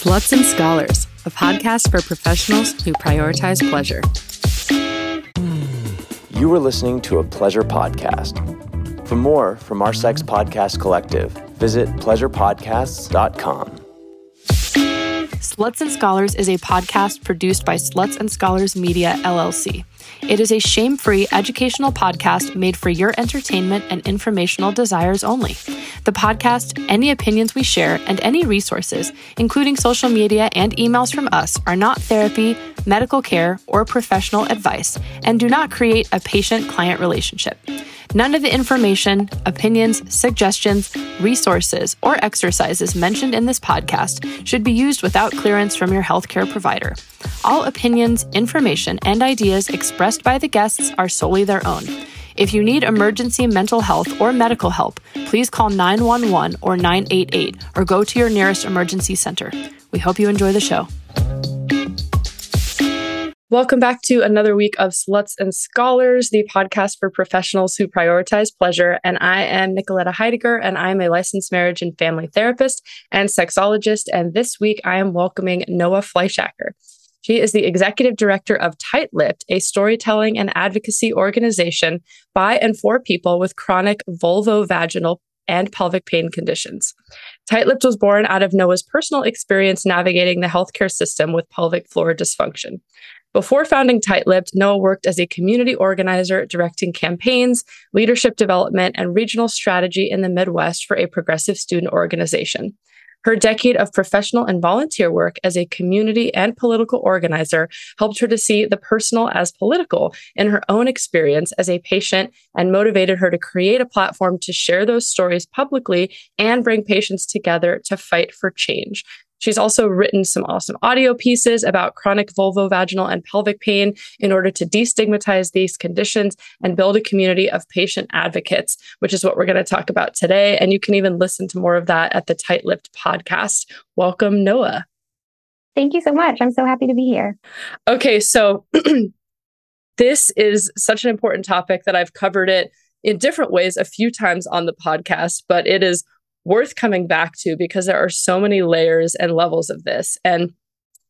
Sluts and Scholars, a podcast for professionals who prioritize pleasure. You are listening to a pleasure podcast. For more from our sex podcast collective, visit pleasurepodcasts.com. Sluts and Scholars is a podcast produced by Sluts and Scholars Media, LLC. It is a shame free educational podcast made for your entertainment and informational desires only. The podcast, any opinions we share, and any resources, including social media and emails from us, are not therapy, medical care, or professional advice and do not create a patient client relationship. None of the information, opinions, suggestions, resources, or exercises mentioned in this podcast should be used without clearance from your healthcare provider. All opinions, information, and ideas expressed by the guests are solely their own. If you need emergency mental health or medical help, please call 911 or 988 or go to your nearest emergency center. We hope you enjoy the show. Welcome back to another week of Sluts and Scholars, the podcast for professionals who prioritize pleasure. And I am Nicoletta Heidegger, and I'm a licensed marriage and family therapist and sexologist. And this week I am welcoming Noa Fleischacker. She is the executive director of Tight Lipped, a storytelling and advocacy organization by and for people with chronic vulvovaginal and pelvic pain conditions. Tight Lipped was born out of Noa's personal experience navigating the healthcare system with pelvic floor dysfunction. Before founding Tight Lipped, Noa worked as a community organizer, directing campaigns, leadership development, and regional strategy in the Midwest for a progressive student organization. Her decade of professional and volunteer work as a community and political organizer helped her to see the personal as political in her own experience as a patient and motivated her to create a platform to share those stories publicly and bring patients together to fight for change. She's also written some awesome audio pieces about chronic vulvovaginal and pelvic pain in order to destigmatize these conditions and build a community of patient advocates, which is what we're going to talk about today. And you can even listen to more of that at the Tight Lipped podcast. Welcome, Noa. Thank you so much. I'm so happy to be here. Okay, so this is such an important topic that I've covered it in different ways a few times on the podcast, but it is worth coming back to because there are so many layers and levels of this. And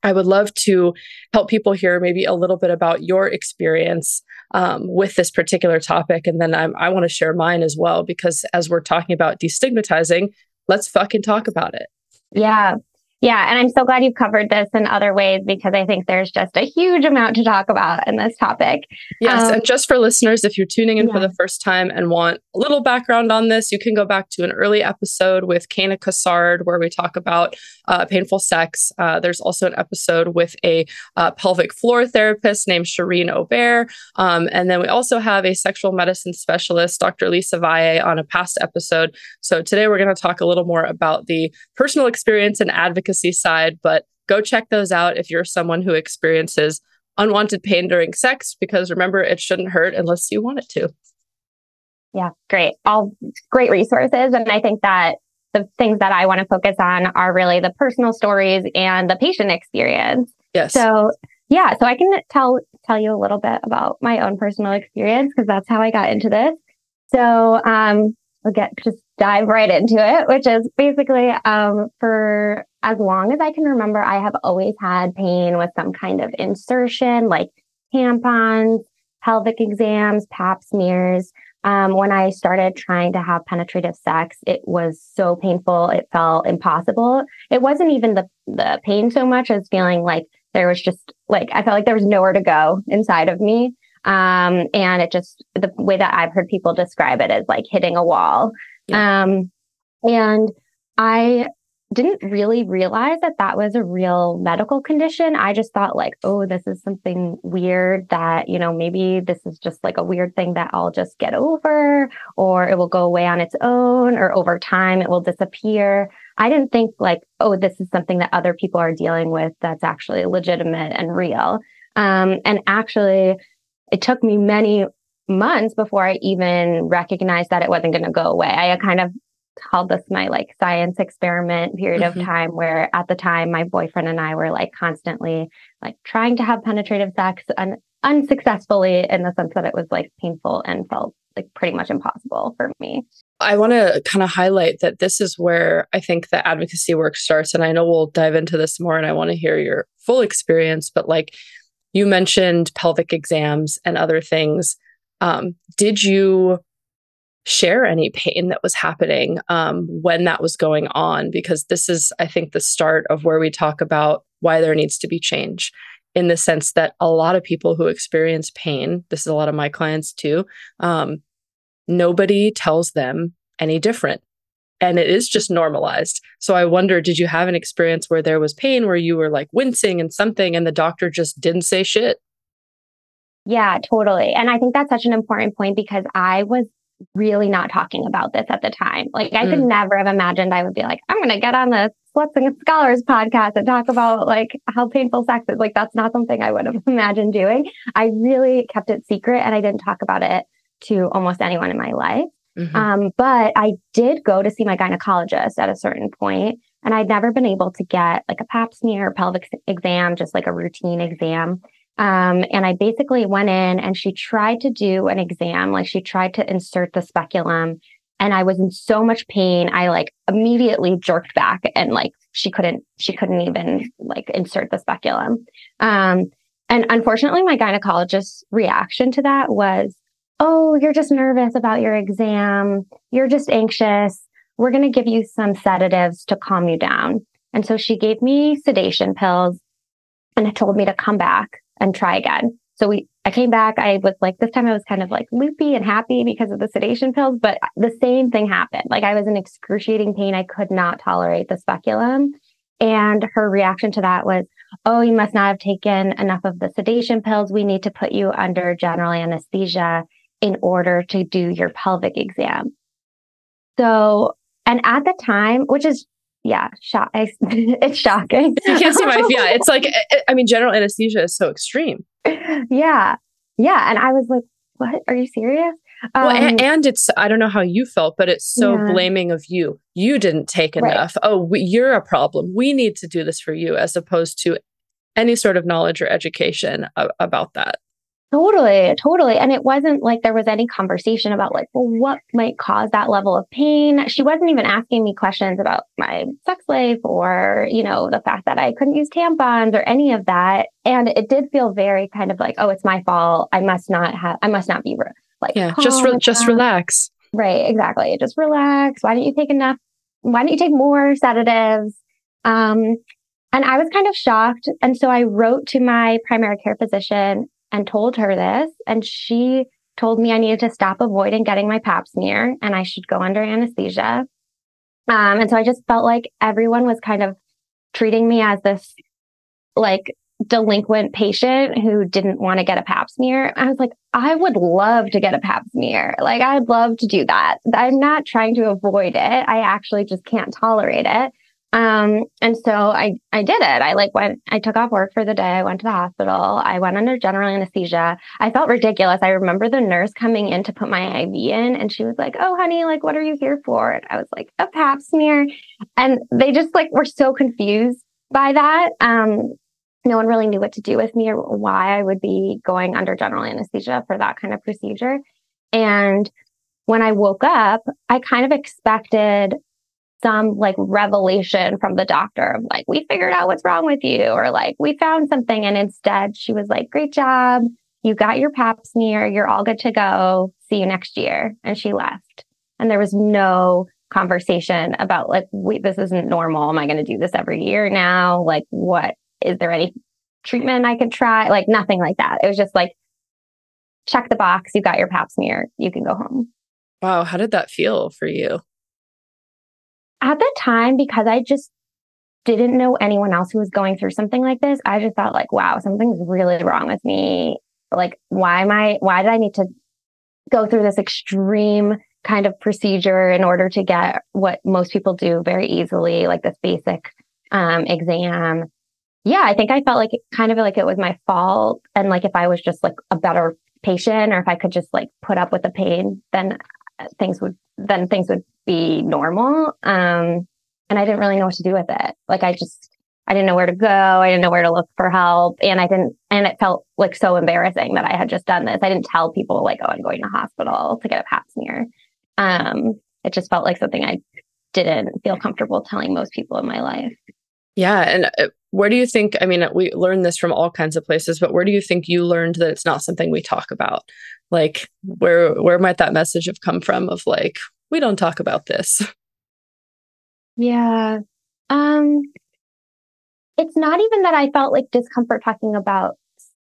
I would love to help people hear maybe a little bit about your experience um, with this particular topic. And then I'm, I want to share mine as well, because as we're talking about destigmatizing, let's fucking talk about it. Yeah. Yeah. And I'm so glad you've covered this in other ways because I think there's just a huge amount to talk about in this topic. Yes. Um, and just for listeners, if you're tuning in yeah. for the first time and want a little background on this, you can go back to an early episode with Kayna Cassard where we talk about uh, painful sex. Uh, there's also an episode with a uh, pelvic floor therapist named Sherine Aubert. Um, and then we also have a sexual medicine specialist, Dr. Lisa Valle, on a past episode. So today we're going to talk a little more about the personal experience and advocacy advocacy side, but go check those out if you're someone who experiences unwanted pain during sex, because remember, it shouldn't hurt unless you want it to. Yeah, great. All great resources. And I think that the things that I want to focus on are really the personal stories and the patient experience. Yes. So yeah, so I can tell tell you a little bit about my own personal experience because that's how I got into this. So um we'll get just dive right into it, which is basically um for as long as I can remember, I have always had pain with some kind of insertion, like tampons, pelvic exams, pap smears. Um, when I started trying to have penetrative sex, it was so painful. It felt impossible. It wasn't even the, the pain so much as feeling like there was just like, I felt like there was nowhere to go inside of me. Um, and it just, the way that I've heard people describe it is like hitting a wall. Yeah. Um, and I didn't really realize that that was a real medical condition. I just thought like, oh, this is something weird that, you know, maybe this is just like a weird thing that I'll just get over or it will go away on its own or over time it will disappear. I didn't think like, oh, this is something that other people are dealing with that's actually legitimate and real. Um, and actually, it took me many months before I even recognized that it wasn't going to go away. I kind of called this my like science experiment period mm-hmm. of time where at the time my boyfriend and I were like constantly like trying to have penetrative sex and unsuccessfully in the sense that it was like painful and felt like pretty much impossible for me. I want to kind of highlight that this is where I think the advocacy work starts. And I know we'll dive into this more and I want to hear your full experience, but like you mentioned pelvic exams and other things. Um, did you share any pain that was happening um, when that was going on? Because this is, I think, the start of where we talk about why there needs to be change in the sense that a lot of people who experience pain, this is a lot of my clients too, um, nobody tells them any different. And it is just normalized. So I wonder, did you have an experience where there was pain where you were like wincing and something and the doctor just didn't say shit? Yeah, totally. And I think that's such an important point because I was really not talking about this at the time. Like I mm. could never have imagined I would be like, I'm going to get on the Sluts and Scholars podcast and talk about like how painful sex is. Like that's not something I would have imagined doing. I really kept it secret and I didn't talk about it to almost anyone in my life. Mm-hmm. Um, but I did go to see my gynecologist at a certain point, and I'd never been able to get like a pap smear or pelvic exam, just like a routine exam. Um, and I basically went in and she tried to do an exam, like she tried to insert the speculum. And I was in so much pain. I like immediately jerked back and like she couldn't, she couldn't even like insert the speculum. Um, and unfortunately, my gynecologist's reaction to that was, Oh, you're just nervous about your exam. You're just anxious. We're going to give you some sedatives to calm you down. And so she gave me sedation pills and told me to come back and try again. So we, I came back. I was like, this time I was kind of like loopy and happy because of the sedation pills, but the same thing happened. Like I was in excruciating pain. I could not tolerate the speculum. And her reaction to that was, Oh, you must not have taken enough of the sedation pills. We need to put you under general anesthesia in order to do your pelvic exam. So, and at the time, which is yeah, shock. it's shocking. You can't see my yeah. It's like eh, I mean, general anesthesia is so extreme. Yeah, yeah, and I was like, "What? Are you serious?" Um, well, and, and, it's I don't know how you felt, but it's so yeah. blaming of you. You didn't take enough. Right. Oh, we, you're a problem. We need to do this for you, as opposed to any sort of knowledge or education a- about that. Totally, totally. And it wasn't like there was any conversation about like, well, what might cause that level of pain. She wasn't even asking me questions about my sex life or, you know, the fact that I couldn't use tampons or any of that. And it did feel very kind of like, oh, it's my fault. I must not have, I must not be like, yeah, just, re- just relax. Right. Exactly. Just relax. Why don't you take enough? Why don't you take more sedatives? Um, and I was kind of shocked. And so I wrote to my primary care physician and told her this. And she told me I needed to stop avoiding getting my pap smear and I should go under anesthesia. Um, and so I just felt like everyone was kind of treating me as this like delinquent patient who didn't want to get a pap smear. I was like, I would love to get a pap smear. Like, I'd love to do that. I'm not trying to avoid it. I actually just can't tolerate it. Um, and so I, I did it. I like went, I took off work for the day. I went to the hospital. I went under general anesthesia. I felt ridiculous. I remember the nurse coming in to put my IV in and she was like, Oh, honey, like, what are you here for? And I was like, a pap smear. And they just like were so confused by that. Um, no one really knew what to do with me or why I would be going under general anesthesia for that kind of procedure. And when I woke up, I kind of expected some like revelation from the doctor of like, we figured out what's wrong with you, or like, we found something. And instead, she was like, great job. You got your pap smear. You're all good to go. See you next year. And she left. And there was no conversation about like, wait, this isn't normal. Am I going to do this every year now? Like, what is there any treatment I could try? Like, nothing like that. It was just like, check the box. You got your pap smear. You can go home. Wow. How did that feel for you? At the time, because I just didn't know anyone else who was going through something like this, I just thought like, wow, something's really wrong with me. Like, why am I, why did I need to go through this extreme kind of procedure in order to get what most people do very easily, like this basic um, exam? Yeah, I think I felt like kind of like it was my fault. And like if I was just like a better patient or if I could just like put up with the pain, then things would, then things would be normal. Um, and I didn't really know what to do with it. Like I just, I didn't know where to go. I didn't know where to look for help. And I didn't, and it felt like so embarrassing that I had just done this. I didn't tell people like, oh, I'm going to hospital to get a pap smear. Um, it just felt like something I didn't feel comfortable telling most people in my life. Yeah. And uh, where do you think, I mean, we learn this from all kinds of places, but where do you think you learned that it's not something we talk about? Like, where, where might that message have come from of like, we don't talk about this? Yeah. Um, it's not even that I felt like discomfort talking about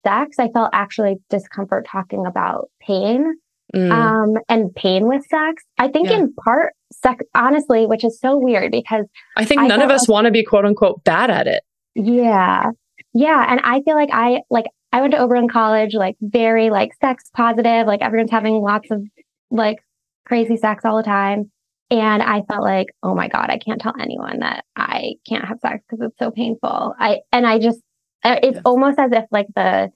sex. I felt actually discomfort talking about pain. Mm. Um, and pain with sex. I think yeah. in part sex, honestly, which is so weird because I think none of us like, want to be quote unquote bad at it. Yeah. Yeah. And I feel like I, like, I went to Oberlin College, like very like sex positive, like everyone's having lots of like crazy sex all the time. And I felt like, oh my God, I can't tell anyone that I can't have sex because it's so painful. I, and I just, uh, it's almost as if like the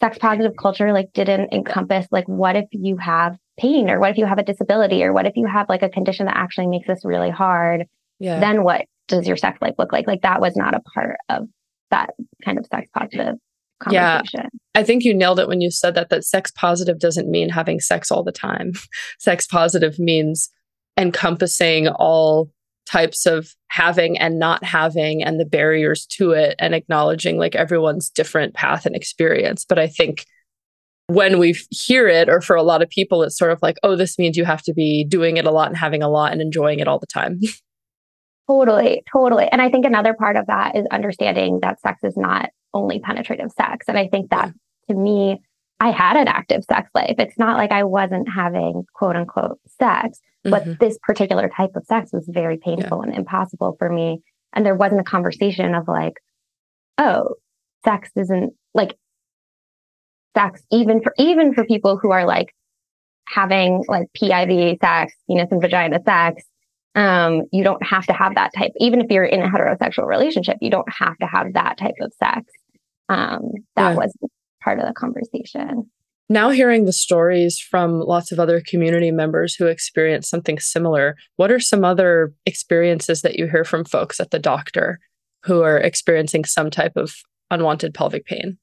sex positive culture like didn't encompass like, what if you have pain or what if you have a disability or what if you have like a condition that actually makes this really hard? Yeah. Then what does your sex life look like? Like that was not a part of that kind of sex positive yeah i think you nailed it when you said that that sex positive doesn't mean having sex all the time sex positive means encompassing all types of having and not having and the barriers to it and acknowledging like everyone's different path and experience. But I think when we hear it, or for a lot of people, it's sort of like, oh, this means you have to be doing it a lot and having a lot and enjoying it all the time. totally, totally. And I think another part of that is understanding that sex is not only penetrative sex. And I think that to me, I had an active sex life. It's not like I wasn't having quote unquote sex, but mm-hmm. this particular type of sex was very painful yeah. and impossible for me. And there wasn't a conversation of like, oh, sex isn't like sex, even for, even for people who are like having like PIV sex, penis and vagina sex. Um, you don't have to have that type, even if you're in a heterosexual relationship, you don't have to have that type of sex. Um, that yeah. was part of the conversation. Now, hearing the stories from lots of other community members who experienced something similar, what are some other experiences that you hear from folks at the doctor who are experiencing some type of unwanted pelvic pain?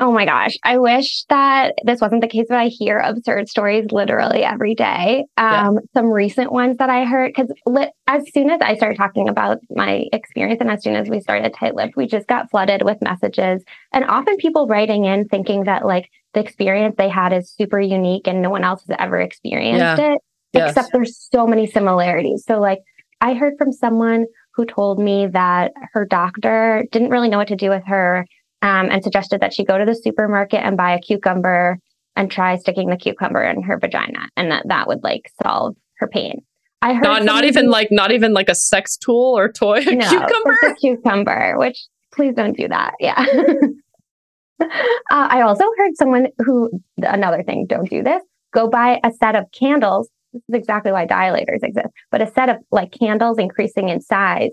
Oh my gosh. I wish that this wasn't the case, but I hear absurd stories literally every day. Um, yeah. Some recent ones that I heard, because li- as soon as I started talking about my experience and as soon as we started Tight Lipped, we just got flooded with messages. And often people writing in thinking that like the experience they had is super unique and no one else has ever experienced yeah. it, yes. except there's so many similarities. So, like, I heard from someone who told me that her doctor didn't really know what to do with her um, and suggested that she go to the supermarket and buy a cucumber and try sticking the cucumber in her vagina and that that would like solve her pain. I heard not not even like not even like a sex tool or toy no, cucumber. a cucumber, which please don't do that. Yeah. uh, I also heard someone who another thing, don't do this. Go buy a set of candles. This is exactly why dilators exist, but a set of like candles increasing in size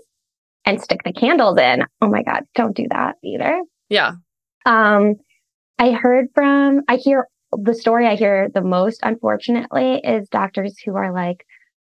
and stick the candles in. Oh my God, don't do that either. Yeah. Um, I heard from, I hear the story I hear the most, unfortunately, is doctors who are like,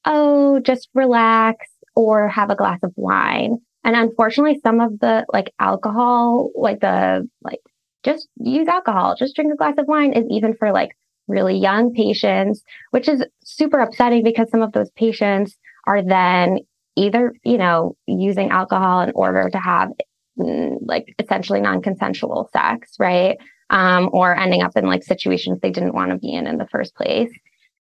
oh, just relax or have a glass of wine. And unfortunately, some of the like alcohol, like the, like, just use alcohol, just drink a glass of wine is even for like really young patients, which is super upsetting because some of those patients are then either, you know, using alcohol in order to have like essentially non-consensual sex, right? Um, or ending up in like situations they didn't want to be in in the first place.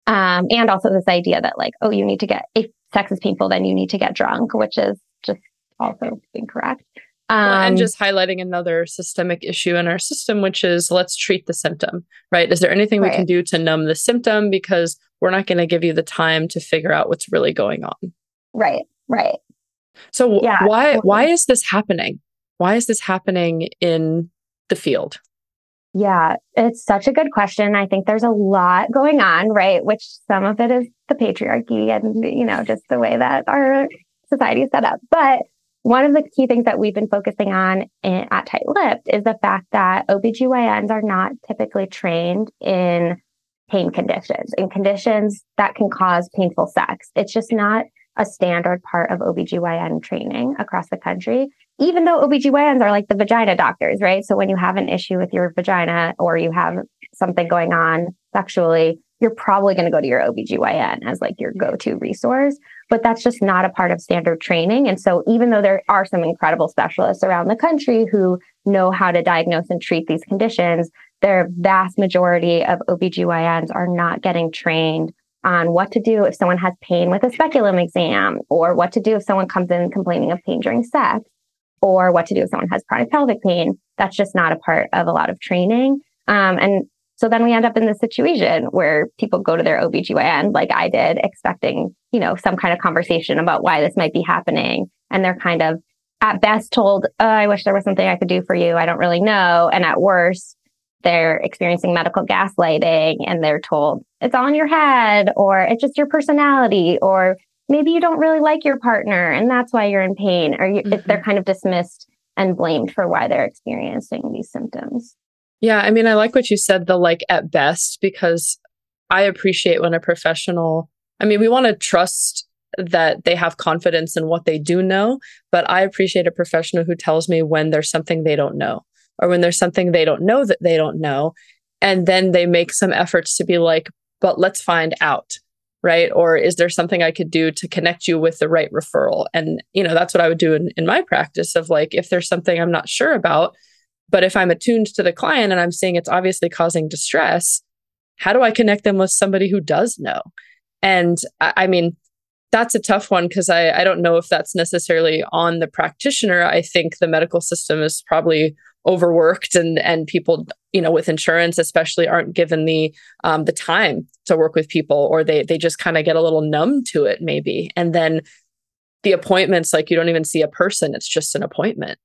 Um, and also this idea that like, oh, you need to get if sex is painful, then you need to get drunk, which is just also incorrect. Um, well, and um, just highlighting another systemic issue in our system, which is let's treat the symptom, right? Is there anything right. we can do to numb the symptom? Because we're not going to give you the time to figure out what's really going on. Right, right. So yeah, why why is this happening? Why is this happening in the field? Yeah, it's such a good question. I think there's a lot going on, right? Which some of it is the patriarchy and, you know, just the way that our society is set up. But one of the key things that we've been focusing on in, at Tight Lipped is the fact that OBGYNs are not typically trained in pain conditions, in conditions that can cause painful sex. It's just not a standard part of OBGYN training across the country even though OBGYNs are like the vagina doctors, right? So when you have an issue with your vagina or you have something going on sexually, you're probably going to go to your OBGYN as like your go-to resource, but that's just not a part of standard training. And so even though there are some incredible specialists around the country who know how to diagnose and treat these conditions, their vast majority of OBGYNs are not getting trained on what to do if someone has pain with a speculum exam or what to do if someone comes in complaining of pain during sex or what to do if someone has chronic pelvic pain. That's just not a part of a lot of training. Um, and so then we end up in this situation where people go to their OBGYN, like I did, expecting, you know, some kind of conversation about why this might be happening. And they're kind of at best told, oh, I wish there was something I could do for you. I don't really know. And at worst, they're experiencing medical gaslighting and they're told it's all in your head or it's just your personality or maybe you don't really like your partner and that's why you're in pain or you, mm-hmm. they're kind of dismissed and blamed for why they're experiencing these symptoms. Yeah, I mean, I like what you said, the like at best, because I appreciate when a professional, I mean, we want to trust that they have confidence in what they do know, but I appreciate a professional who tells me when there's something they don't know or when there's something they don't know that they don't know. And then they make some efforts to be like, but let's find out. Right. Or is there something I could do to connect you with the right referral? And, you know, that's what I would do in, in my practice of like, if there's something I'm not sure about, but if I'm attuned to the client and I'm seeing it's obviously causing distress, how do I connect them with somebody who does know? And I, I mean, that's a tough one because I, I don't know if that's necessarily on the practitioner. I think the medical system is probably overworked and and people you know with insurance especially aren't given the um, the time to work with people or they they just kind of get a little numb to it maybe and then the appointments like you don't even see a person it's just an appointment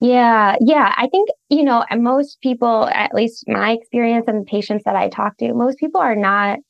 yeah, yeah. I think, you know, most people, at least my experience and the patients that I talk to, most people are not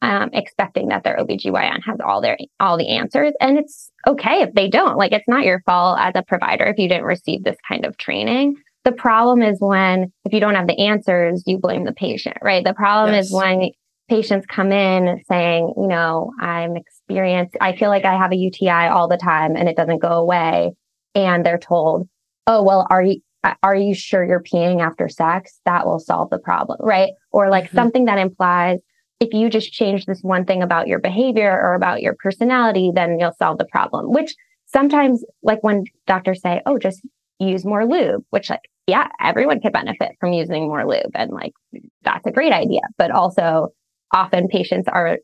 um, expecting that their OBGYN has all their all the answers. And it's okay if they don't. Like it's not your fault as a provider if you didn't receive this kind of training. The problem is when if you don't have the answers, you blame the patient, right? The problem yes. is when patients come in saying, you know, I'm experienced, I feel like I have a UTI all the time and it doesn't go away. And they're told, oh, well, are you, are you sure you're peeing after sex? That will solve the problem, right? Or like mm-hmm. something that implies if you just change this one thing about your behavior or about your personality, then you'll solve the problem, which sometimes like when doctors say, oh, just use more lube, which like, yeah, everyone could benefit from using more lube. And like, that's a great idea. But also often patients are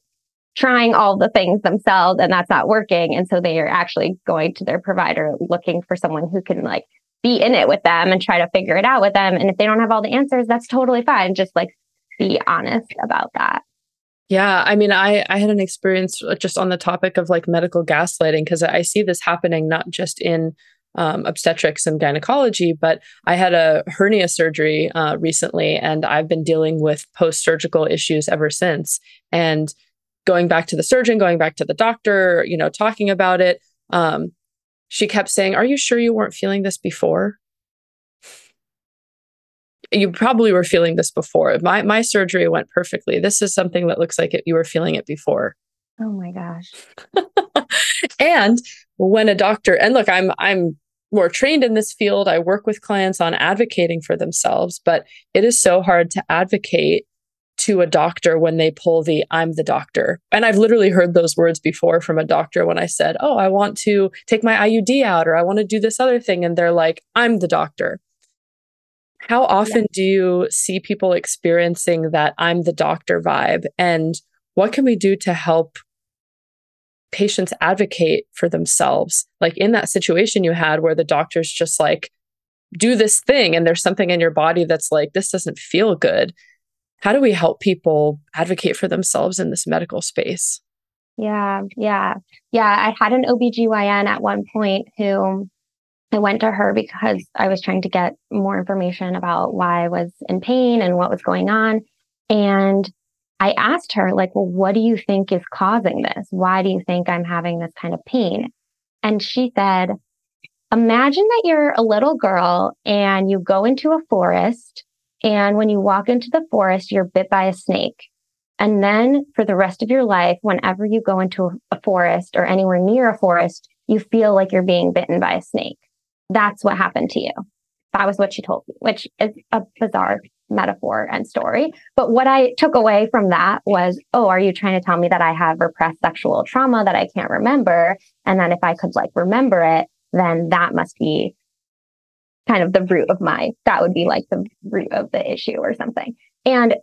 trying all the things themselves and that's not working. And so they are actually going to their provider looking for someone who can like be in it with them and try to figure it out with them. And if they don't have all the answers, that's totally fine. Just like be honest about that. Yeah, I mean, I I had an experience uh, just on the topic of like medical gaslighting because I see this happening not just in um, obstetrics and gynecology, but I had a hernia surgery uh, recently, and I've been dealing with post surgical issues ever since. And going back to the surgeon, going back to the doctor, you know, talking about it. Um, she kept saying, Are you sure you weren't feeling this before? You probably were feeling this before. My my surgery went perfectly. This is something that looks like it, you were feeling it before. Oh my gosh. and when a doctor and look, I'm I'm more trained in this field. I work with clients on advocating for themselves, but it is so hard to advocate to a doctor when they pull the I'm the doctor. And I've literally heard those words before from a doctor when I said, Oh, I want to take my IUD out or I want to do this other thing. And they're like, I'm the doctor. How often yeah. do you see people experiencing that I'm the doctor vibe? And what can we do to help patients advocate for themselves? Like in that situation you had where the doctor's just like, do this thing, and there's something in your body that's like, this doesn't feel good how do we help people advocate for themselves in this medical space? Yeah, yeah. Yeah, I had an OBGYN at one point who I went to her because I was trying to get more information about why I was in pain and what was going on. And I asked her, like, well, what do you think is causing this? Why do you think I'm having this kind of pain? And she said, imagine that you're a little girl and you go into a forest and when you walk into the forest, you're bit by a snake. And then for the rest of your life, whenever you go into a forest or anywhere near a forest, you feel like you're being bitten by a snake. That's what happened to you. That was what she told me, which is a bizarre metaphor and story. But what I took away from that was, oh, are you trying to tell me that I have repressed sexual trauma that I can't remember? And then if I could like remember it, then that must be kind of the root of my, that would be like the root of the issue or something. And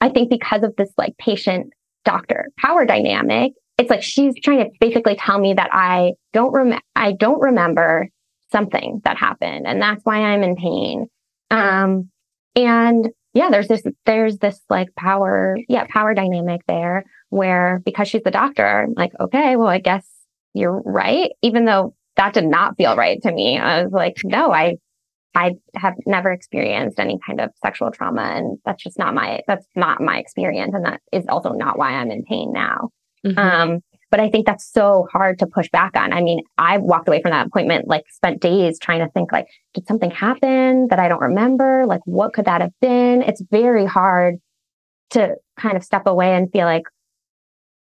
I think because of this like patient doctor power dynamic, it's like she's trying to basically tell me that I don't rem- I don't remember something that happened and that's why I'm in pain. Um, and yeah, there's this, there's this like power, yeah, power dynamic there where because she's the doctor, I'm like, okay, well, I guess you're right. Even though that did not feel right to me. I was like, no, I, I have never experienced any kind of sexual trauma and that's just not my, that's not my experience. And that is also not why I'm in pain now. Mm-hmm. Um, but I think that's so hard to push back on. I mean, I walked away from that appointment, like spent days trying to think like, did something happen that I don't remember? Like, what could that have been? It's very hard to kind of step away and feel like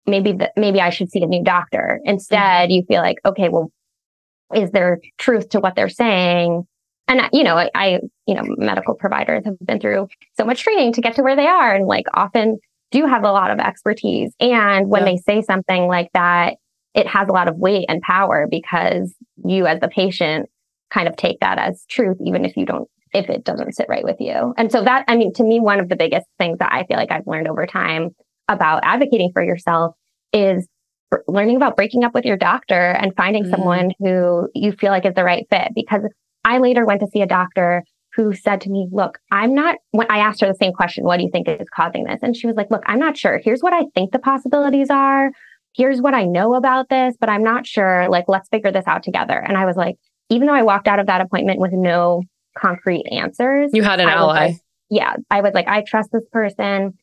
maybe that maybe I should see a new doctor. Instead, you feel like, okay, well, is there truth to what they're saying? And you know, I, you know, medical providers have been through so much training to get to where they are, and like often do have a lot of expertise. And when yeah. they say something like that, it has a lot of weight and power because you as the patient kind of take that as truth, even if you don't, if it doesn't sit right with you. And so that, I mean, to me, one of the biggest things that I feel like I've learned over time about advocating for yourself is learning about breaking up with your doctor and finding mm-hmm. someone who you feel like is the right fit. Because I later went to see a doctor who said to me, look, I'm not, when I asked her the same question, what do you think is causing this? And she was like, look, I'm not sure. Here's what I think the possibilities are. Here's what I know about this, but I'm not sure. Like, let's figure this out together. And I was like, even though I walked out of that appointment with no concrete answers, you had an ally. Like, yeah. I was like, I trust this person.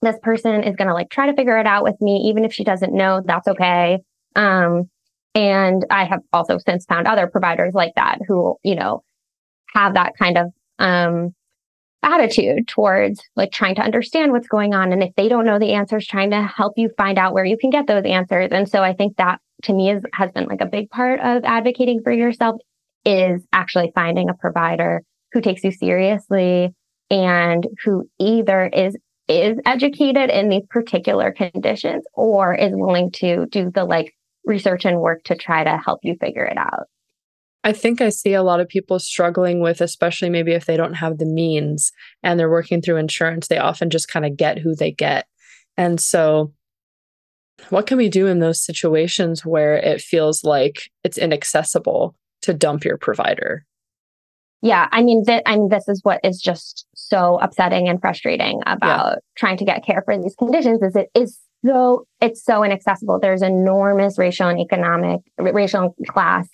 This person is going to like try to figure it out with me. Even if she doesn't know, that's okay. Um, and I have also since found other providers like that who, you know, have that kind of um, attitude towards like trying to understand what's going on. And if they don't know the answers, trying to help you find out where you can get those answers. And so I think that to me is, has been like a big part of advocating for yourself is actually finding a provider who takes you seriously and who either is is educated in these particular conditions or is willing to do the like research and work to try to help you figure it out. I think I see a lot of people struggling with, especially maybe if they don't have the means and they're working through insurance, they often just kind of get who they get. And so, what can we do in those situations where it feels like it's inaccessible to dump your provider? Yeah, I mean, th- I mean, this is what is just so upsetting and frustrating about yeah. trying to get care for these conditions. Is it is so it's so inaccessible. There's enormous racial and economic, racial class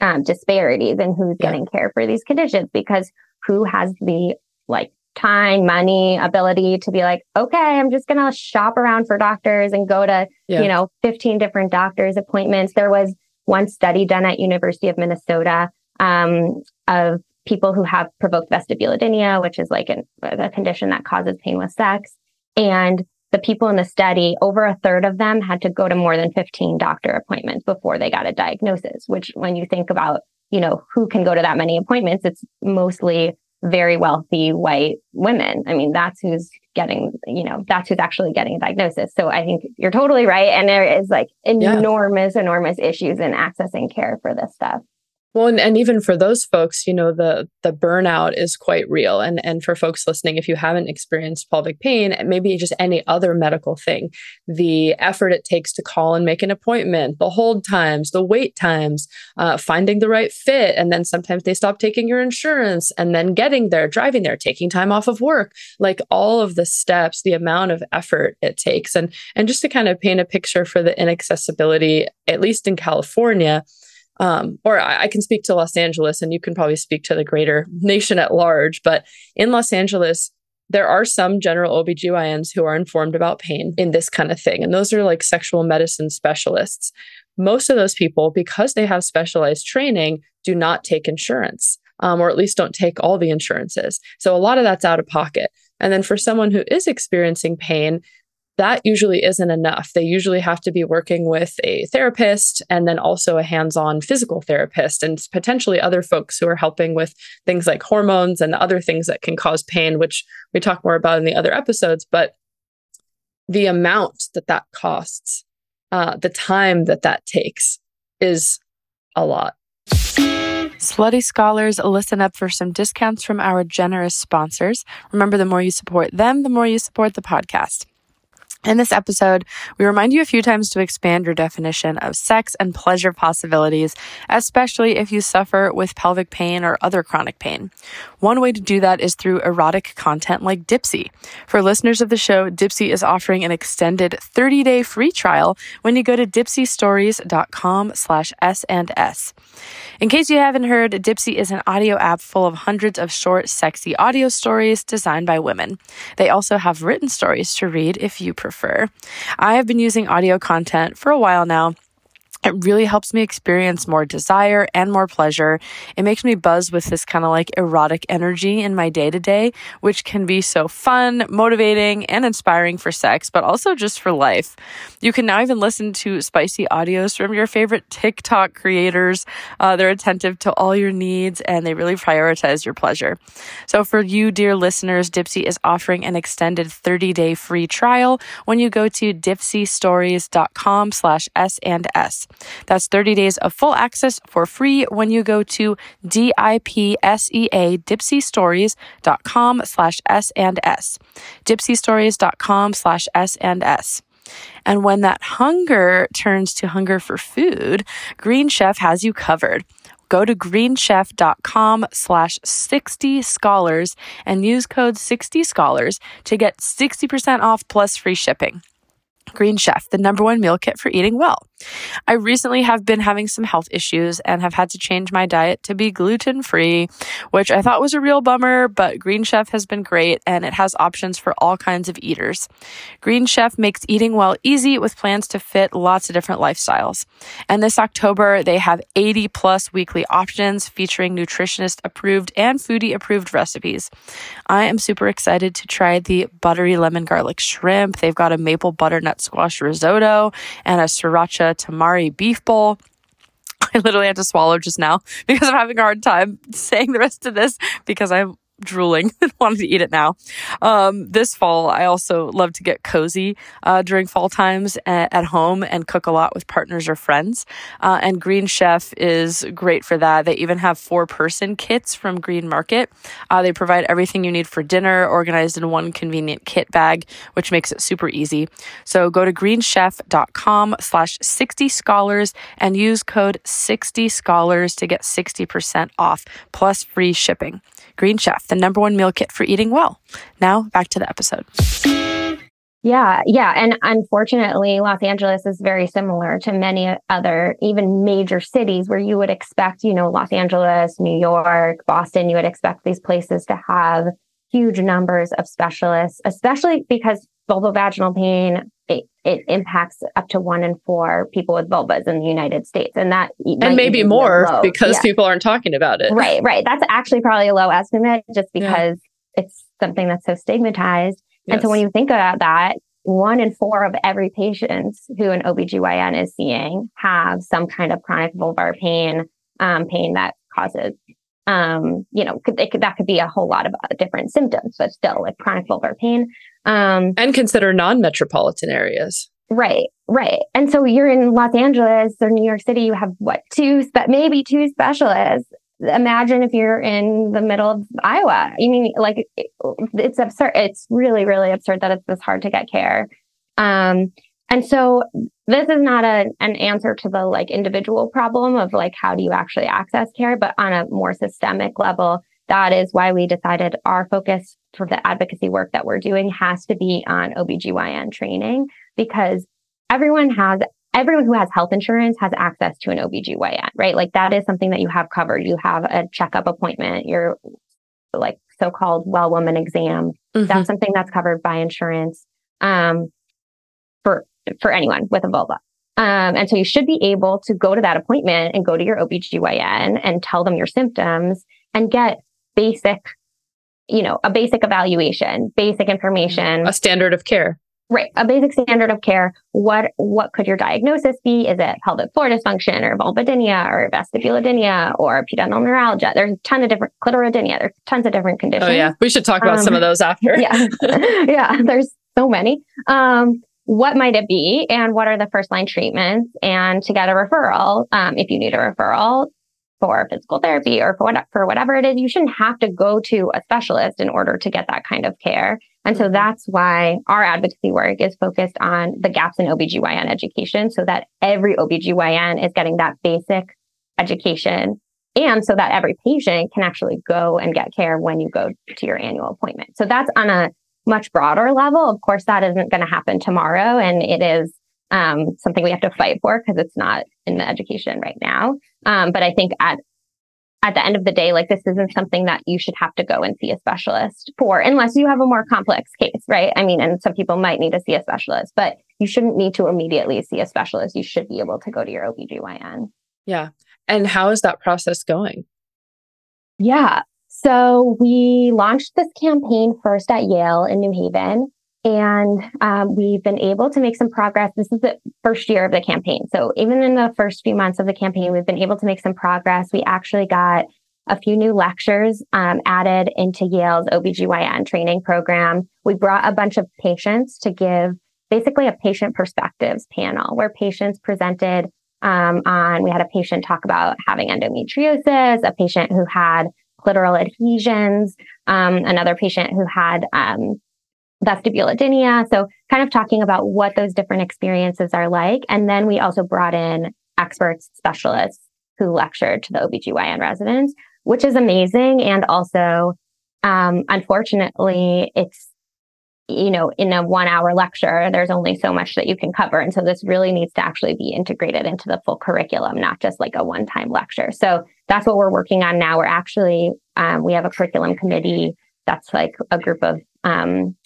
um, disparities in who's yeah. getting care for these conditions because who has the like time, money, ability to be like, okay, I'm just going to shop around for doctors and go to, yeah. you know, 15 different doctors appointments. There was one study done at University of Minnesota um, of people who have provoked vestibulodynia, which is like an, a condition that causes pain with sex. And the people in the study, over a third of them had to go to more than 15 doctor appointments before they got a diagnosis, which when you think about, you know, who can go to that many appointments, it's mostly very wealthy white women. I mean, that's who's getting, you know, that's who's actually getting a diagnosis. So I think you're totally right. And there is like enormous, yeah. enormous issues in accessing care for this stuff. Well, and, and even for those folks, you know, the the burnout is quite real. And and for folks listening, if you haven't experienced pelvic pain, maybe just any other medical thing, the effort it takes to call and make an appointment, the hold times, the wait times, uh, finding the right fit, and then sometimes they stop taking your insurance, and then getting there, driving there, taking time off of work, like all of the steps, the amount of effort it takes, and and just to kind of paint a picture for the inaccessibility, at least in California um, or I, I, can speak to Los Angeles and you can probably speak to the greater nation at large. But in Los Angeles, there are some general OBGYNs who are informed about pain in this kind of thing. And those are like sexual medicine specialists. Most of those people, because they have specialized training, do not take insurance. Um, or at least don't take all the insurances. So a lot of that's out of pocket. And then for someone who is experiencing pain, that usually isn't enough. They usually have to be working with a therapist and then also a hands on physical therapist and potentially other folks who are helping with things like hormones and other things that can cause pain, which we talk more about in the other episodes. But the amount that that costs, uh, the time that that takes is a lot. Slutty Scholars, listen up for some discounts from our generous sponsors. Remember, the more you support them, the more you support the podcast. In this episode, we remind you a few times to expand your definition of sex and pleasure possibilities, especially if you suffer with pelvic pain or other chronic pain. One way to do that is through erotic content like Dipsea. For listeners of the show, Dipsea is offering an extended 30-day free trial when you go to dipseastories.com slash S and S. In case you haven't heard, Dipsea is an audio app full of hundreds of short, sexy audio stories designed by women. They also have written stories to read if you prefer prefer. I have been using audio content for a while now it really helps me experience more desire and more pleasure. It makes me buzz with this kind of like erotic energy in my day to day, which can be so fun, motivating, and inspiring for sex, but also just for life. You can now even listen to spicy audios from your favorite TikTok creators. Uh, they're attentive to all your needs and they really prioritize your pleasure. So for you, dear listeners, Dipsea is offering an extended 30 day free trial when you go to dipseastories.com slash S and S. That's 30 days of full access for free when you go to D-I-P-S-E-A dipseastories.com slash S and S. Dipseastories.com slash S and S. And when that hunger turns to hunger for food, Green Chef has you covered go to greenchef.com slash 60 scholars and use code 60 scholars to get 60% off plus free shipping. Green Chef, the number one meal kit for eating well. I recently have been having some health issues and have had to change my diet to be gluten free, which I thought was a real bummer, but Green Chef has been great and it has options for all kinds of eaters. Green Chef makes eating well easy with plans to fit lots of different lifestyles. And this October, they have 80 plus weekly options featuring nutritionist approved and foodie approved recipes. I am super excited to try the buttery lemon garlic shrimp. They've got a maple butternut squash risotto and a sriracha tamari beef bowl. I literally had to swallow just now because I'm having a hard time saying the rest of this because I'm drooling and wanted to eat it now. Um, this fall, I also love to get cozy uh, during fall times at, at, home and cook a lot with partners or friends. Uh, and Green Chef is great for that. They even have four person kits from Green Market. Uh, they provide everything you need for dinner organized in one convenient kit bag, which makes it super easy. So go to greenchef.com slash 60 scholars and use code 60 scholars to get 60% off plus free shipping. Green Chef, the number one meal kit for eating well. Now back to the episode. Yeah, yeah. And unfortunately, Los Angeles is very similar to many other, even major cities where you would expect, you know, Los Angeles, New York, Boston, you would expect these places to have huge numbers of specialists, especially because vulvovaginal pain it, it impacts up to one in four people with vulvas in the United States, and that and maybe more because yeah. people aren't talking about it. Right, right. That's actually probably a low estimate, just because yeah. it's something that's so stigmatized. Yes. And so when you think about that, one in four of every patient who an OBGYN is seeing have some kind of chronic vulvar pain, um, pain that causes um, you know, could, could, that could be a whole lot of different symptoms, but still like chronic vulvar pain. Um, and consider non-metropolitan areas. Right, right. And so you're in Los Angeles or New York City, you have what, two, spe- maybe two specialists. Imagine if you're in the middle of Iowa. You mean like it's absurd. It's really, really absurd that it's this hard to get care. Um, and so this is not a, an answer to the like individual problem of like, how do you actually access care? But on a more systemic level, that is why we decided our focus for the advocacy work that we're doing has to be on OBGYN training because everyone has everyone who has health insurance has access to an OBGYN, right? Like that is something that you have covered. You have a checkup appointment, your like so-called well woman exam. Mm-hmm. That's something that's covered by insurance. Um, for for anyone with a vulva. Um, and so you should be able to go to that appointment and go to your OBGYN and tell them your symptoms and get basic, you know, a basic evaluation, basic information. A standard of care. Right. A basic standard of care. What what could your diagnosis be? Is it pelvic floor dysfunction or vulvodynia or vestibulodynia or pudendal neuralgia? There's a ton of different clitoridynia. There's tons of different conditions. Oh yeah. We should talk about um, some of um, those after. yeah. yeah. There's so many. Um, what might it be and what are the first line treatments and to get a referral um, if you need a referral for physical therapy or for, what, for whatever it is, you shouldn't have to go to a specialist in order to get that kind of care. And so mm-hmm. that's why our advocacy work is focused on the gaps in OBGYN education so that every OBGYN is getting that basic education and so that every patient can actually go and get care when you go to your annual appointment. So that's on a much broader level. Of course, that isn't going to happen tomorrow and it is um, something we have to fight for because it's not in the education right now. Um, but I think at at the end of the day, like this isn't something that you should have to go and see a specialist for unless you have a more complex case, right? I mean, and some people might need to see a specialist, but you shouldn't need to immediately see a specialist. You should be able to go to your OBGYN. Yeah. And how is that process going? Yeah. So we launched this campaign first at Yale in New Haven. And um, we've been able to make some progress. This is the first year of the campaign. So even in the first few months of the campaign, we've been able to make some progress. We actually got a few new lectures um, added into Yale's OBGYN training program. We brought a bunch of patients to give basically a patient perspectives panel where patients presented um, on, we had a patient talk about having endometriosis, a patient who had clitoral adhesions, um, another patient who had um, vestibulodynia. So kind of talking about what those different experiences are like. And then we also brought in experts, specialists who lectured to the OBGYN residents, which is amazing. And also, um, unfortunately, it's, you know, in a one hour lecture, there's only so much that you can cover. And so this really needs to actually be integrated into the full curriculum, not just like a one time lecture. So that's what we're working on now. We're actually, um, we have a curriculum committee that's like a group of um,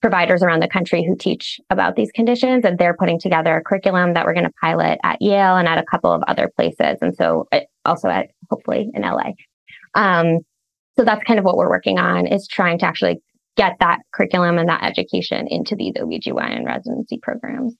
providers around the country who teach about these conditions and they're putting together a curriculum that we're going to pilot at Yale and at a couple of other places and so uh, also at hopefully in LA. Um, so that's kind of what we're working on is trying to actually get that curriculum and that education into these OBGYN residency programs.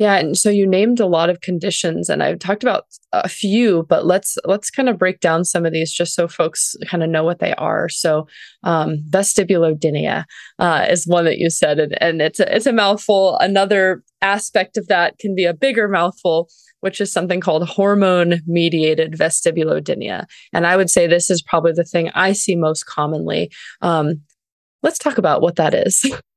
Yeah, and so you named a lot of conditions and I've talked about a few, but let's let's kind of break down some of these just so folks kind of know what they are. So, um, vestibulodynia uh, is one that you said, and, and it's a, it's a mouthful. Another aspect of that can be a bigger mouthful, which is something called hormone mediated vestibulodynia. And I would say this is probably the thing I see most commonly. Um, let's talk about what that is.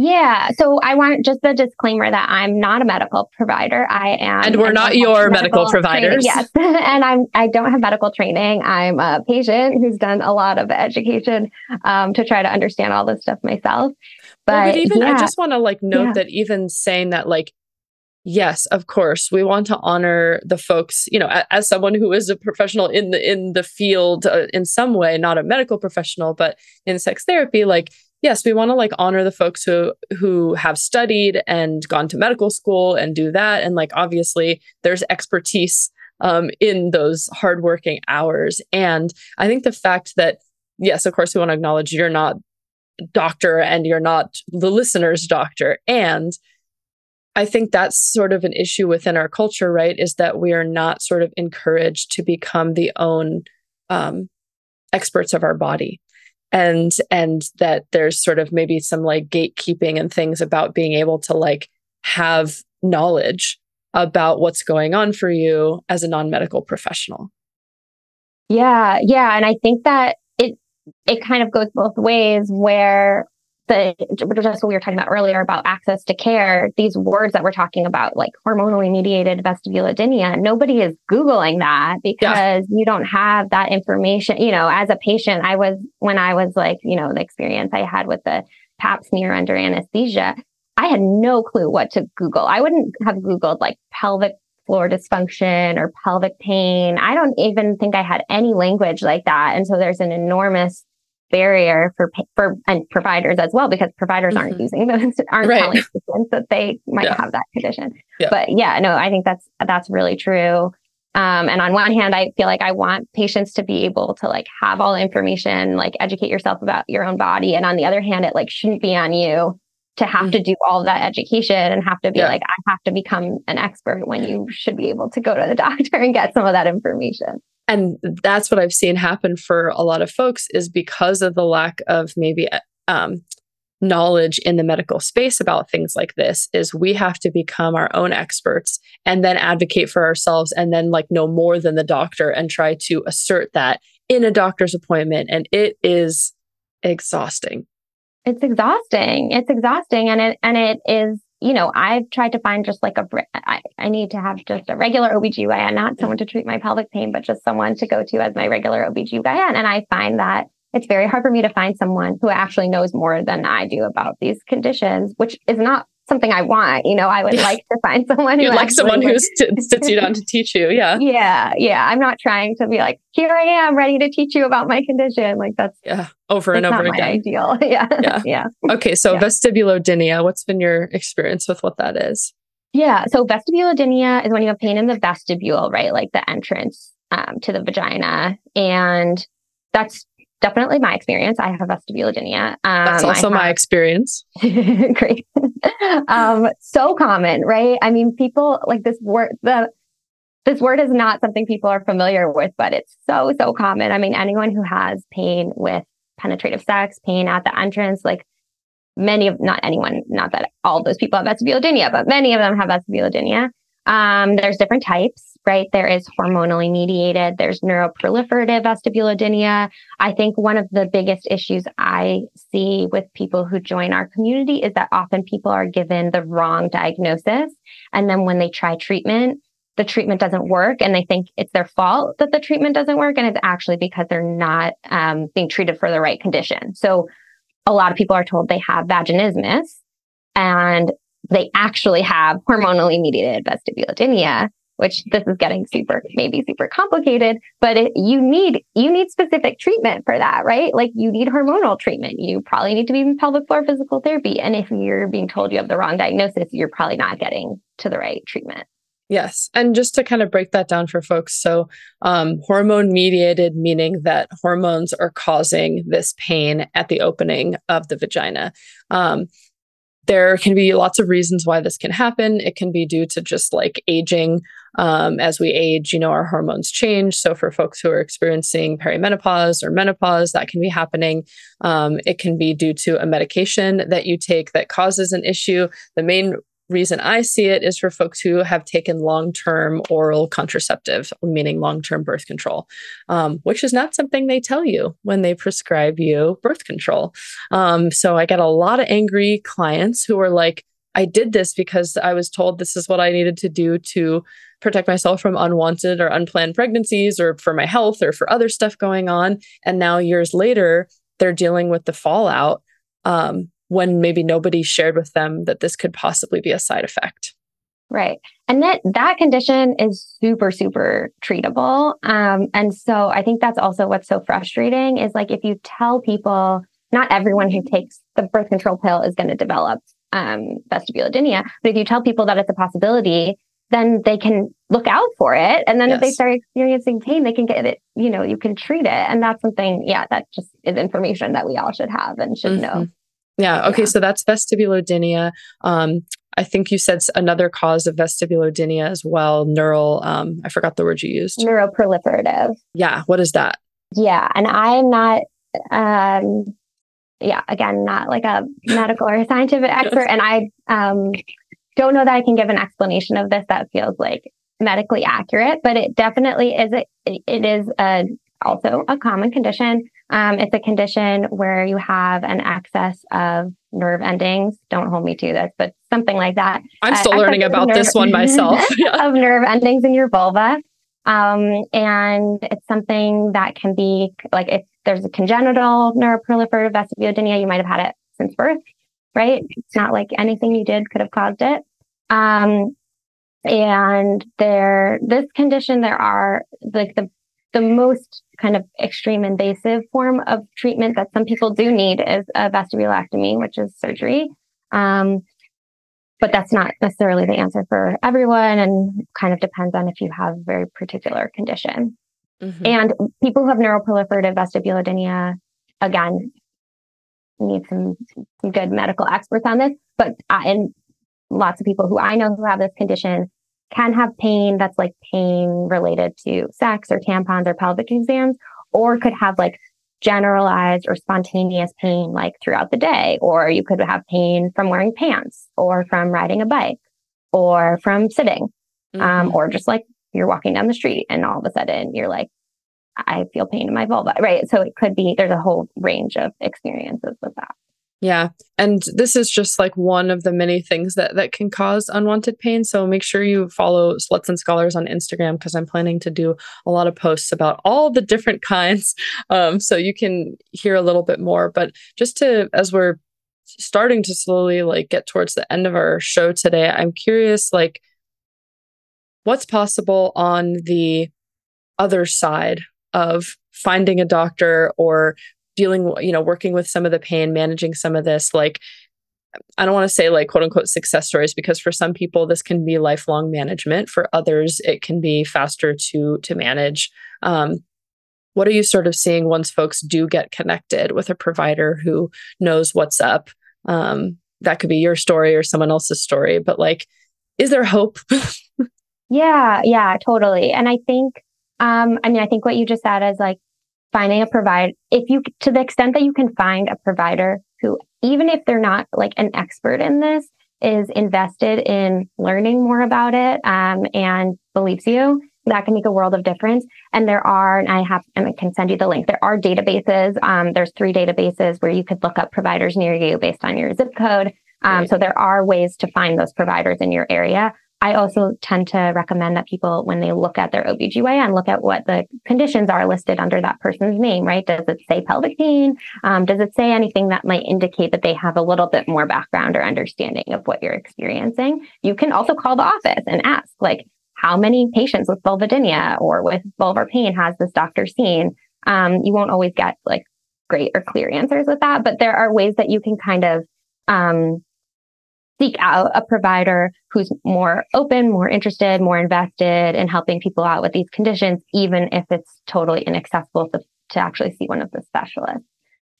Yeah. So I want just a disclaimer that I'm not a medical provider. I am. And we're not your medical, medical providers. Training, yes. and I'm, I don't have medical training. I'm a patient who's done a lot of education um, to try to understand all this stuff myself. But, well, but even, yeah. I just want to like note yeah. that even saying that, like, yes of course we want to honor the folks you know as, as someone who is a professional in the in the field uh, in some way not a medical professional but in sex therapy like yes, we want to like honor the folks who who have studied and gone to medical school and do that. And like obviously there's expertise um, in those hardworking hours. And I think the fact that yes, of course, we want to acknowledge you're not doctor and you're not the listener's doctor. And I think that's sort of an issue within our culture, right? Is that we are not sort of encouraged to become the own um, experts of our body and and that there's sort of maybe some like gatekeeping and things about being able to like have knowledge about what's going on for you as a non-medical professional. Yeah yeah and i think that it it kind of goes both ways where the just what we were talking about earlier about access to care, these words that we're talking about, like hormonally mediated vestibulodynia, nobody is Googling that because yeah. you don't have that information. You know, as a patient, I was, when I was like, you know, the experience I had with the pap smear under anesthesia, I had no clue what to Google. I wouldn't have Googled like pelvic floor dysfunction or pelvic pain. I don't even think I had any language like that. And so there's an enormous barrier for for and providers as well because providers mm-hmm. aren't using those aren't right. telling patients that they might yeah. have that condition. Yeah. But yeah, no, I think that's that's really true. Um, and on one hand, I feel like I want patients to be able to like have all the information, like educate yourself about your own body. And on the other hand, it like shouldn't be on you to have mm-hmm. to do all that education and have to be yeah. like, I have to become an expert when you should be able to go to the doctor and get some of that information. And that's what I've seen happen for a lot of folks is because of the lack of maybe um, knowledge in the medical space about things like this is we have to become our own experts and then advocate for ourselves and then like know more than the doctor and try to assert that in a doctor's appointment. And it is exhausting. It's exhausting. It's exhausting. And it and it is you know i've tried to find just like a I, I need to have just a regular obgyn not mm-hmm. someone to treat my pelvic pain but just someone to go to as my regular obgyn and i find that it's very hard for me to find someone who actually knows more than I do about these conditions, which is not something I want. You know, I would like to find someone who You'd like someone who sits you down to teach you. Yeah. Yeah. Yeah. I'm not trying to be like, here I am ready to teach you about my condition. Like that's yeah. Over and over again. ideal. yeah. Yeah. yeah. Okay. So yeah. vestibulodynia, what's been your experience with what that is? Yeah. So vestibulodynia is when you have pain in the vestibule, right? Like the entrance um, to the vagina. And that's definitely my experience. I have vestibulodynia. Um, That's also my experience. Great. um, so common, right? I mean, people like this word, the, this word is not something people are familiar with, but it's so, so common. I mean, anyone who has pain with penetrative sex, pain at the entrance, like many of, not anyone, not that all those people have vestibulodynia, but many of them have vestibulodynia. Um, there's different types, right? There is hormonally mediated, there's neuroproliferative vestibulodynia. I think one of the biggest issues I see with people who join our community is that often people are given the wrong diagnosis. And then when they try treatment, the treatment doesn't work and they think it's their fault that the treatment doesn't work. And it's actually because they're not um, being treated for the right condition. So a lot of people are told they have vaginismus and they actually have hormonally mediated vestibulodynia, which this is getting super, maybe super complicated, but it, you need, you need specific treatment for that, right? Like you need hormonal treatment. You probably need to be in pelvic floor physical therapy. And if you're being told you have the wrong diagnosis, you're probably not getting to the right treatment. Yes. And just to kind of break that down for folks. So, um, hormone mediated, meaning that hormones are causing this pain at the opening of the vagina. Um, there can be lots of reasons why this can happen. It can be due to just like aging. Um, as we age, you know, our hormones change. So for folks who are experiencing perimenopause or menopause, that can be happening. Um, it can be due to a medication that you take that causes an issue. The main reason I see it is for folks who have taken long term oral contraceptive, meaning long term birth control, um, which is not something they tell you when they prescribe you birth control. Um, so I get a lot of angry clients who are like, I did this because I was told this is what I needed to do to protect myself from unwanted or unplanned pregnancies or for my health or for other stuff going on. And now, years later, they're dealing with the fallout um, when maybe nobody shared with them that this could possibly be a side effect. Right. And that that condition is super, super treatable. Um, and so I think that's also what's so frustrating is like if you tell people, not everyone who takes the birth control pill is going to develop um, vestibulodynia, but if you tell people that it's a possibility, then they can look out for it. And then yes. if they start experiencing pain, they can get it, you know, you can treat it. And that's something, yeah, that just is information that we all should have and should mm-hmm. know. Yeah. Okay. Yeah. So that's vestibulodynia. Um, I think you said another cause of vestibulodynia as well. Neural. Um, I forgot the word you used. Neuroproliferative. Yeah. What is that? Yeah, and I'm not. Um, yeah, again, not like a medical or scientific expert, and I um, don't know that I can give an explanation of this that feels like medically accurate, but it definitely is. A, it is a, also a common condition um, it's a condition where you have an excess of nerve endings. Don't hold me to this, but something like that. I'm still uh, learning about nerve, this one myself. of nerve endings in your vulva. Um, and it's something that can be like if there's a congenital neuroproliferative vestibulodynia, you might have had it since birth, right? It's not like anything you did could have caused it. Um, and there, this condition, there are like the the most kind of extreme invasive form of treatment that some people do need is a vestibulectomy, which is surgery. Um, but that's not necessarily the answer for everyone and kind of depends on if you have a very particular condition. Mm-hmm. And people who have neuroproliferative vestibulodynia, again, need some, some good medical experts on this. but uh, and lots of people who I know who have this condition can have pain that's like pain related to sex or tampons or pelvic exams, or could have like generalized or spontaneous pain like throughout the day, or you could have pain from wearing pants or from riding a bike or from sitting, um, mm-hmm. um, or just like you're walking down the street and all of a sudden you're like, I feel pain in my vulva, right? So it could be, there's a whole range of experiences with that. Yeah. And this is just like one of the many things that that can cause unwanted pain. So make sure you follow Sluts and Scholars on Instagram because I'm planning to do a lot of posts about all the different kinds. Um, so you can hear a little bit more. But just to as we're starting to slowly like get towards the end of our show today, I'm curious like what's possible on the other side of finding a doctor or dealing you know working with some of the pain managing some of this like I don't want to say like quote unquote success stories because for some people this can be lifelong management. For others, it can be faster to to manage. Um, what are you sort of seeing once folks do get connected with a provider who knows what's up? Um, that could be your story or someone else's story, but like, is there hope? yeah, yeah, totally. And I think, um, I mean, I think what you just said is like finding a provider, if you, to the extent that you can find a provider who, even if they're not like an expert in this, is invested in learning more about it um, and believes you, that can make a world of difference. And there are, and I have, and I can send you the link. There are databases. Um, there's three databases where you could look up providers near you based on your zip code. Um. So there are ways to find those providers in your area. I also tend to recommend that people, when they look at their OBGYN, look at what the conditions are listed under that person's name, right? Does it say pelvic pain? Um, does it say anything that might indicate that they have a little bit more background or understanding of what you're experiencing? You can also call the office and ask, like, how many patients with vulvodynia or with vulvar pain has this doctor seen? Um, you won't always get like great or clear answers with that, but there are ways that you can kind of um, seek out a provider who's more open, more interested, more invested in helping people out with these conditions, even if it's totally inaccessible to, to actually see one of the specialists.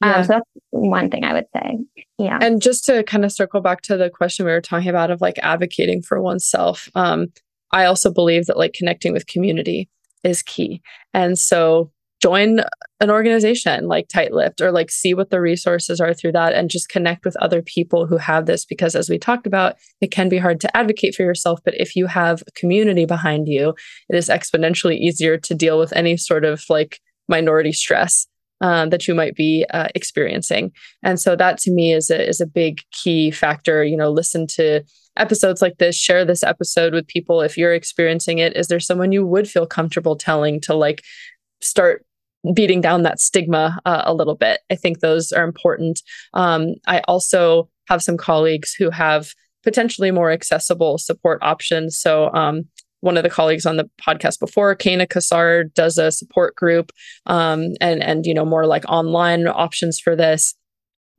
Um, yeah. Um, so that's one thing I would say. Yeah. And just to kind of circle back to the question we were talking about of like advocating for oneself, um, I also believe that like connecting with community is key. And so join an organization like tight lipped or like see what the resources are through that and just connect with other people who have this because as we talked about it can be hard to advocate for yourself but if you have a community behind you it is exponentially easier to deal with any sort of like minority stress uh, that you might be uh, experiencing. And so that to me is a is a big key factor you know listen to episodes like this share this episode with people. If you're experiencing it is there someone you would feel comfortable telling to like start beating down that stigma uh, a little bit. I think those are important. Um, I also have some colleagues who have potentially more accessible support options. So, um, one of the colleagues on the podcast before, Kayna Cassard, does a support group um, and and you know more like online options for this.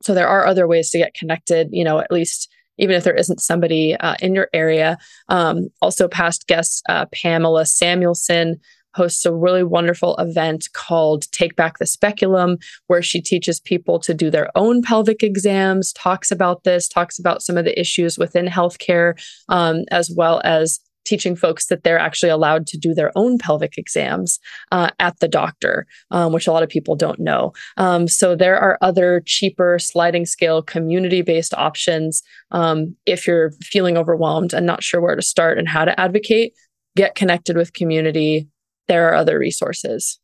So there are other ways to get connected. You know, at least even if there isn't somebody uh, in your area. Um, also, past guest uh, Pamela Samuelson hosts a really wonderful event called Take Back the Speculum, where she teaches people to do their own pelvic exams, talks about this, talks about some of the issues within healthcare, um, as well as teaching folks that they're actually allowed to do their own pelvic exams uh, at the doctor, um, which a lot of people don't know. Um, so there are other cheaper sliding scale community based options. Um, if you're feeling overwhelmed and not sure where to start and how to advocate, get connected with community, there are other resources.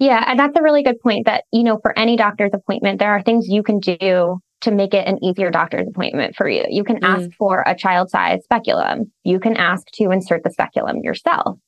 Yeah, and that's a really good point that, you know, for any doctor's appointment, there are things you can do to make it an easier doctor's appointment for you. You can mm. ask for a child size speculum. You can ask to insert the speculum yourself.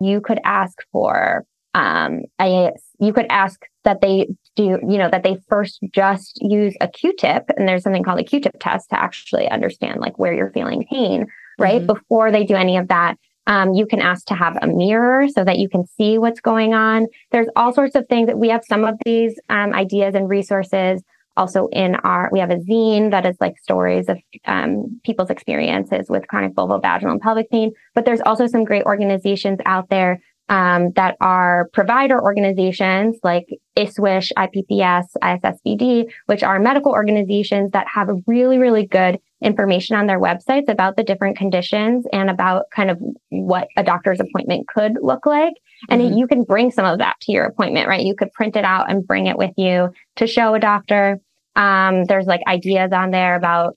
You could ask for um, a, you could ask that they do, you know, that they first just use a Q-tip, and there's something called a Q-tip test to actually understand like where you're feeling pain, right? Mm-hmm. Before they do any of that, um, you can ask to have a mirror so that you can see what's going on. There's all sorts of things that we have some of these um, ideas and resources also in our, we have a zine that is like stories of um, people's experiences with chronic vulvovaginal and pelvic pain. But there's also some great organizations out there um, that are provider organizations like ISSWSH, IPPS, ISSVD, which are medical organizations that have really, really good information on their websites about the different conditions and about kind of what a doctor's appointment could look like. And mm-hmm. you can bring some of that to your appointment, right? You could print it out and bring it with you to show a doctor. Um, there's like ideas on there about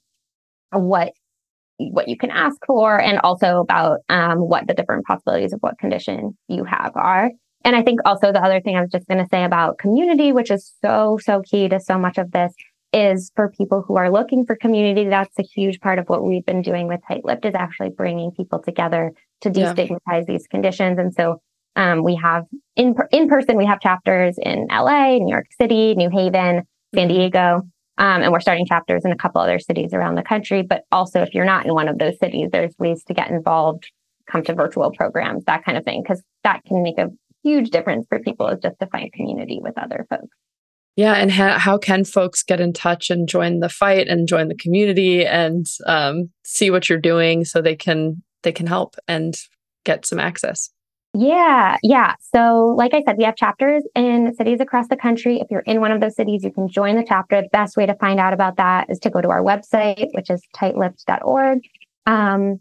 what what you can ask for and also about um, what the different possibilities of what condition you have are. And I think also the other thing I was just going to say about community, which is so, so key to so much of this, is for people who are looking for community. That's a huge part of what we've been doing with Tight Lipped is actually bringing people together to destigmatize yeah. these conditions. And so um, we have in in person, we have chapters in LA, New York City, New Haven, San mm-hmm. Diego. Um, and we're starting chapters in a couple other cities around the country. But also, if you're not in one of those cities, there's ways to get involved, come to virtual programs, that kind of thing, because that can make a huge difference for people is just to find community with other folks. Yeah, and ha- how can folks get in touch and join the fight and join the community and um, see what you're doing so they can they can help and get some access? Yeah, yeah. So, like I said, we have chapters in cities across the country. If you're in one of those cities, you can join the chapter. The best way to find out about that is to go to our website, which is tightlipped.org, um,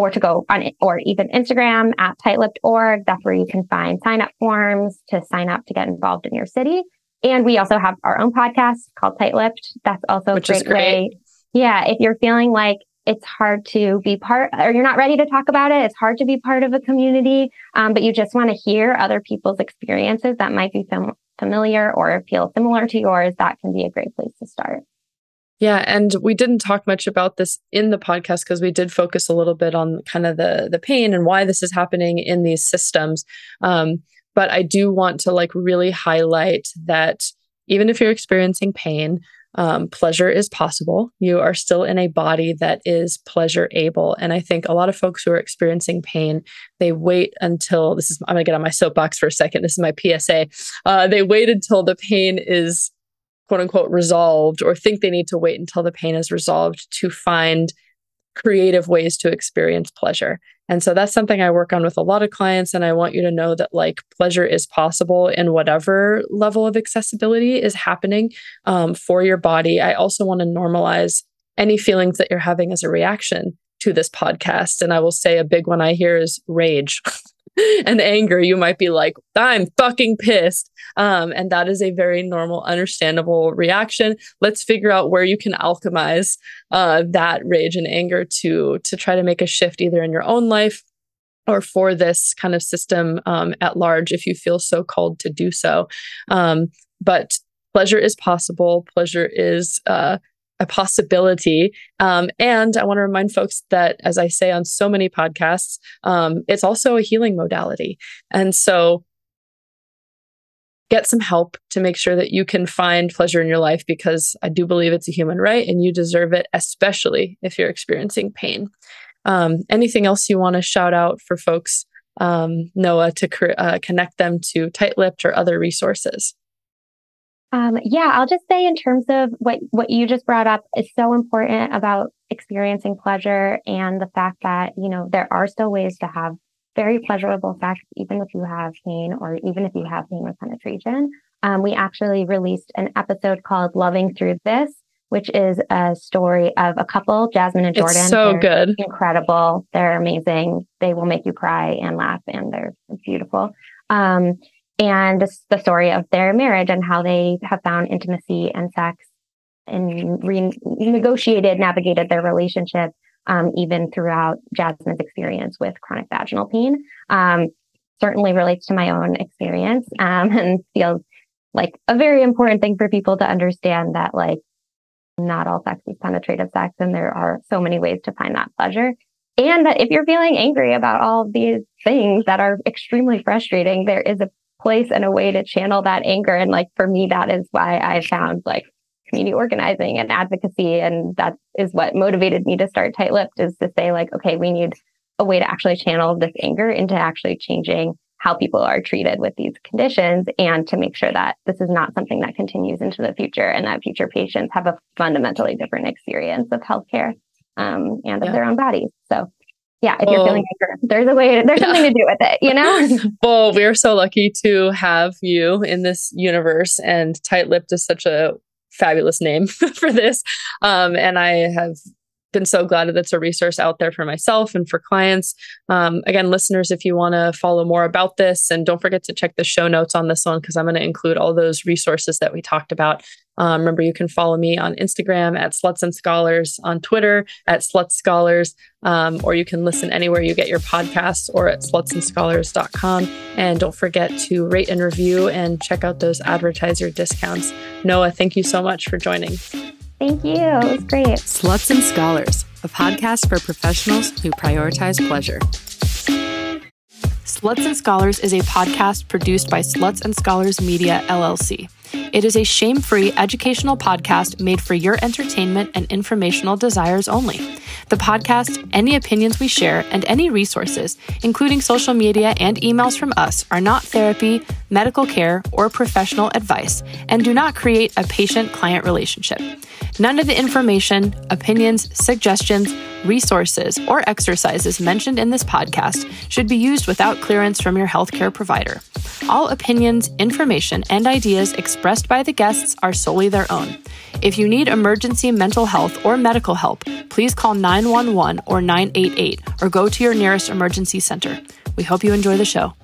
or to go on or even Instagram at tightlipped.org. That's where you can find sign up forms to sign up to get involved in your city. And we also have our own podcast called Tight Lipped. That's also which a great, great way. Yeah, if you're feeling like it's hard to be part or you're not ready to talk about it it's hard to be part of a community um, but you just want to hear other people's experiences that might be fam- familiar or feel similar to yours that can be a great place to start yeah, and we didn't talk much about this in the podcast because we did focus a little bit on kind of the the pain and why this is happening in these systems. Um, but I do want to like really highlight that even if you're experiencing pain, um, pleasure is possible. You are still in a body that is pleasure able. And I think a lot of folks who are experiencing pain, they wait until this is, I'm going to get on my soapbox for a second. This is my PSA. Uh, they wait until the pain is quote unquote resolved or think they need to wait until the pain is resolved to find creative ways to experience pleasure. And so that's something I work on with a lot of clients. And I want you to know that like pleasure is possible in whatever level of accessibility is happening um, for your body. I also want to normalize any feelings that you're having as a reaction to this podcast. And I will say a big one I hear is rage. and anger, you might be like, I'm fucking pissed. Um, and that is a very normal, understandable reaction. Let's figure out where you can alchemize uh, that rage and anger to to try to make a shift either in your own life or for this kind of system um, at large if you feel so called to do so. Um, but pleasure is possible. Pleasure is uh, a possibility. Um, and I want to remind folks that, as I say on so many podcasts, um, it's also a healing modality. And so get some help to make sure that you can find pleasure in your life because I do believe it's a human right and you deserve it, especially if you're experiencing pain. Um, anything else you want to shout out for folks, um, Noa, to uh, connect them to Tight Lipped or other resources? Um, yeah, I'll just say in terms of what what you just brought up is so important about experiencing pleasure and the fact that you know there are still ways to have very pleasurable sex even if you have pain or even if you have pain with penetration. Um, we actually released an episode called "Loving Through This," which is a story of a couple, Jasmine and Jordan. It's so they're good, incredible. They're amazing. They will make you cry and laugh, and they're beautiful. Um, and the story of their marriage and how they have found intimacy and sex and renegotiated, navigated their relationship, um, even throughout Jasmine's experience with chronic vaginal pain. Um, certainly relates to my own experience um, and feels like a very important thing for people to understand that, like, not all sex is penetrative sex, and there are so many ways to find that pleasure. And that if you're feeling angry about all these things that are extremely frustrating, there is a place and a way to channel that anger. And like for me, that is why I found like community organizing and advocacy. And that is what motivated me to start Tight Lipped is to say, like, okay, we need a way to actually channel this anger into actually changing how people are treated with these conditions and to make sure that this is not something that continues into the future and that future patients have a fundamentally different experience of healthcare um, and of yeah. their own bodies. So yeah, if you're feeling anger, there's a way, there's yeah. something to do with it, you know? well, we're so lucky to have you in this universe, and Tight Lipped is such a fabulous name for this. Um, and I have been so glad that it's a resource out there for myself and for clients. Um, again, listeners, if you want to follow more about this, and don't forget to check the show notes on this one because I'm going to include all those resources that we talked about. Um, remember, you can follow me on Instagram at Sluts and Scholars, on Twitter at Sluts Scholars, um, or you can listen anywhere you get your podcasts or at slutsandscholars.com. And don't forget to rate and review and check out those advertiser discounts. Noa, thank you so much for joining. Thank you. It was great. Sluts and Scholars, a podcast for professionals who prioritize pleasure. Sluts and Scholars is a podcast produced by Sluts and Scholars Media, LLC. It is a shame free educational podcast made for your entertainment and informational desires only. The podcast, any opinions we share, and any resources, including social media and emails from us, are not therapy, medical care, or professional advice and do not create a patient client relationship. None of the information, opinions, suggestions, resources, or exercises mentioned in this podcast should be used without clearance from your healthcare provider. All opinions, information, and ideas expressed by the guests are solely their own. If you need emergency mental health or medical help, please call 911 or 988 or go to your nearest emergency center. We hope you enjoy the show.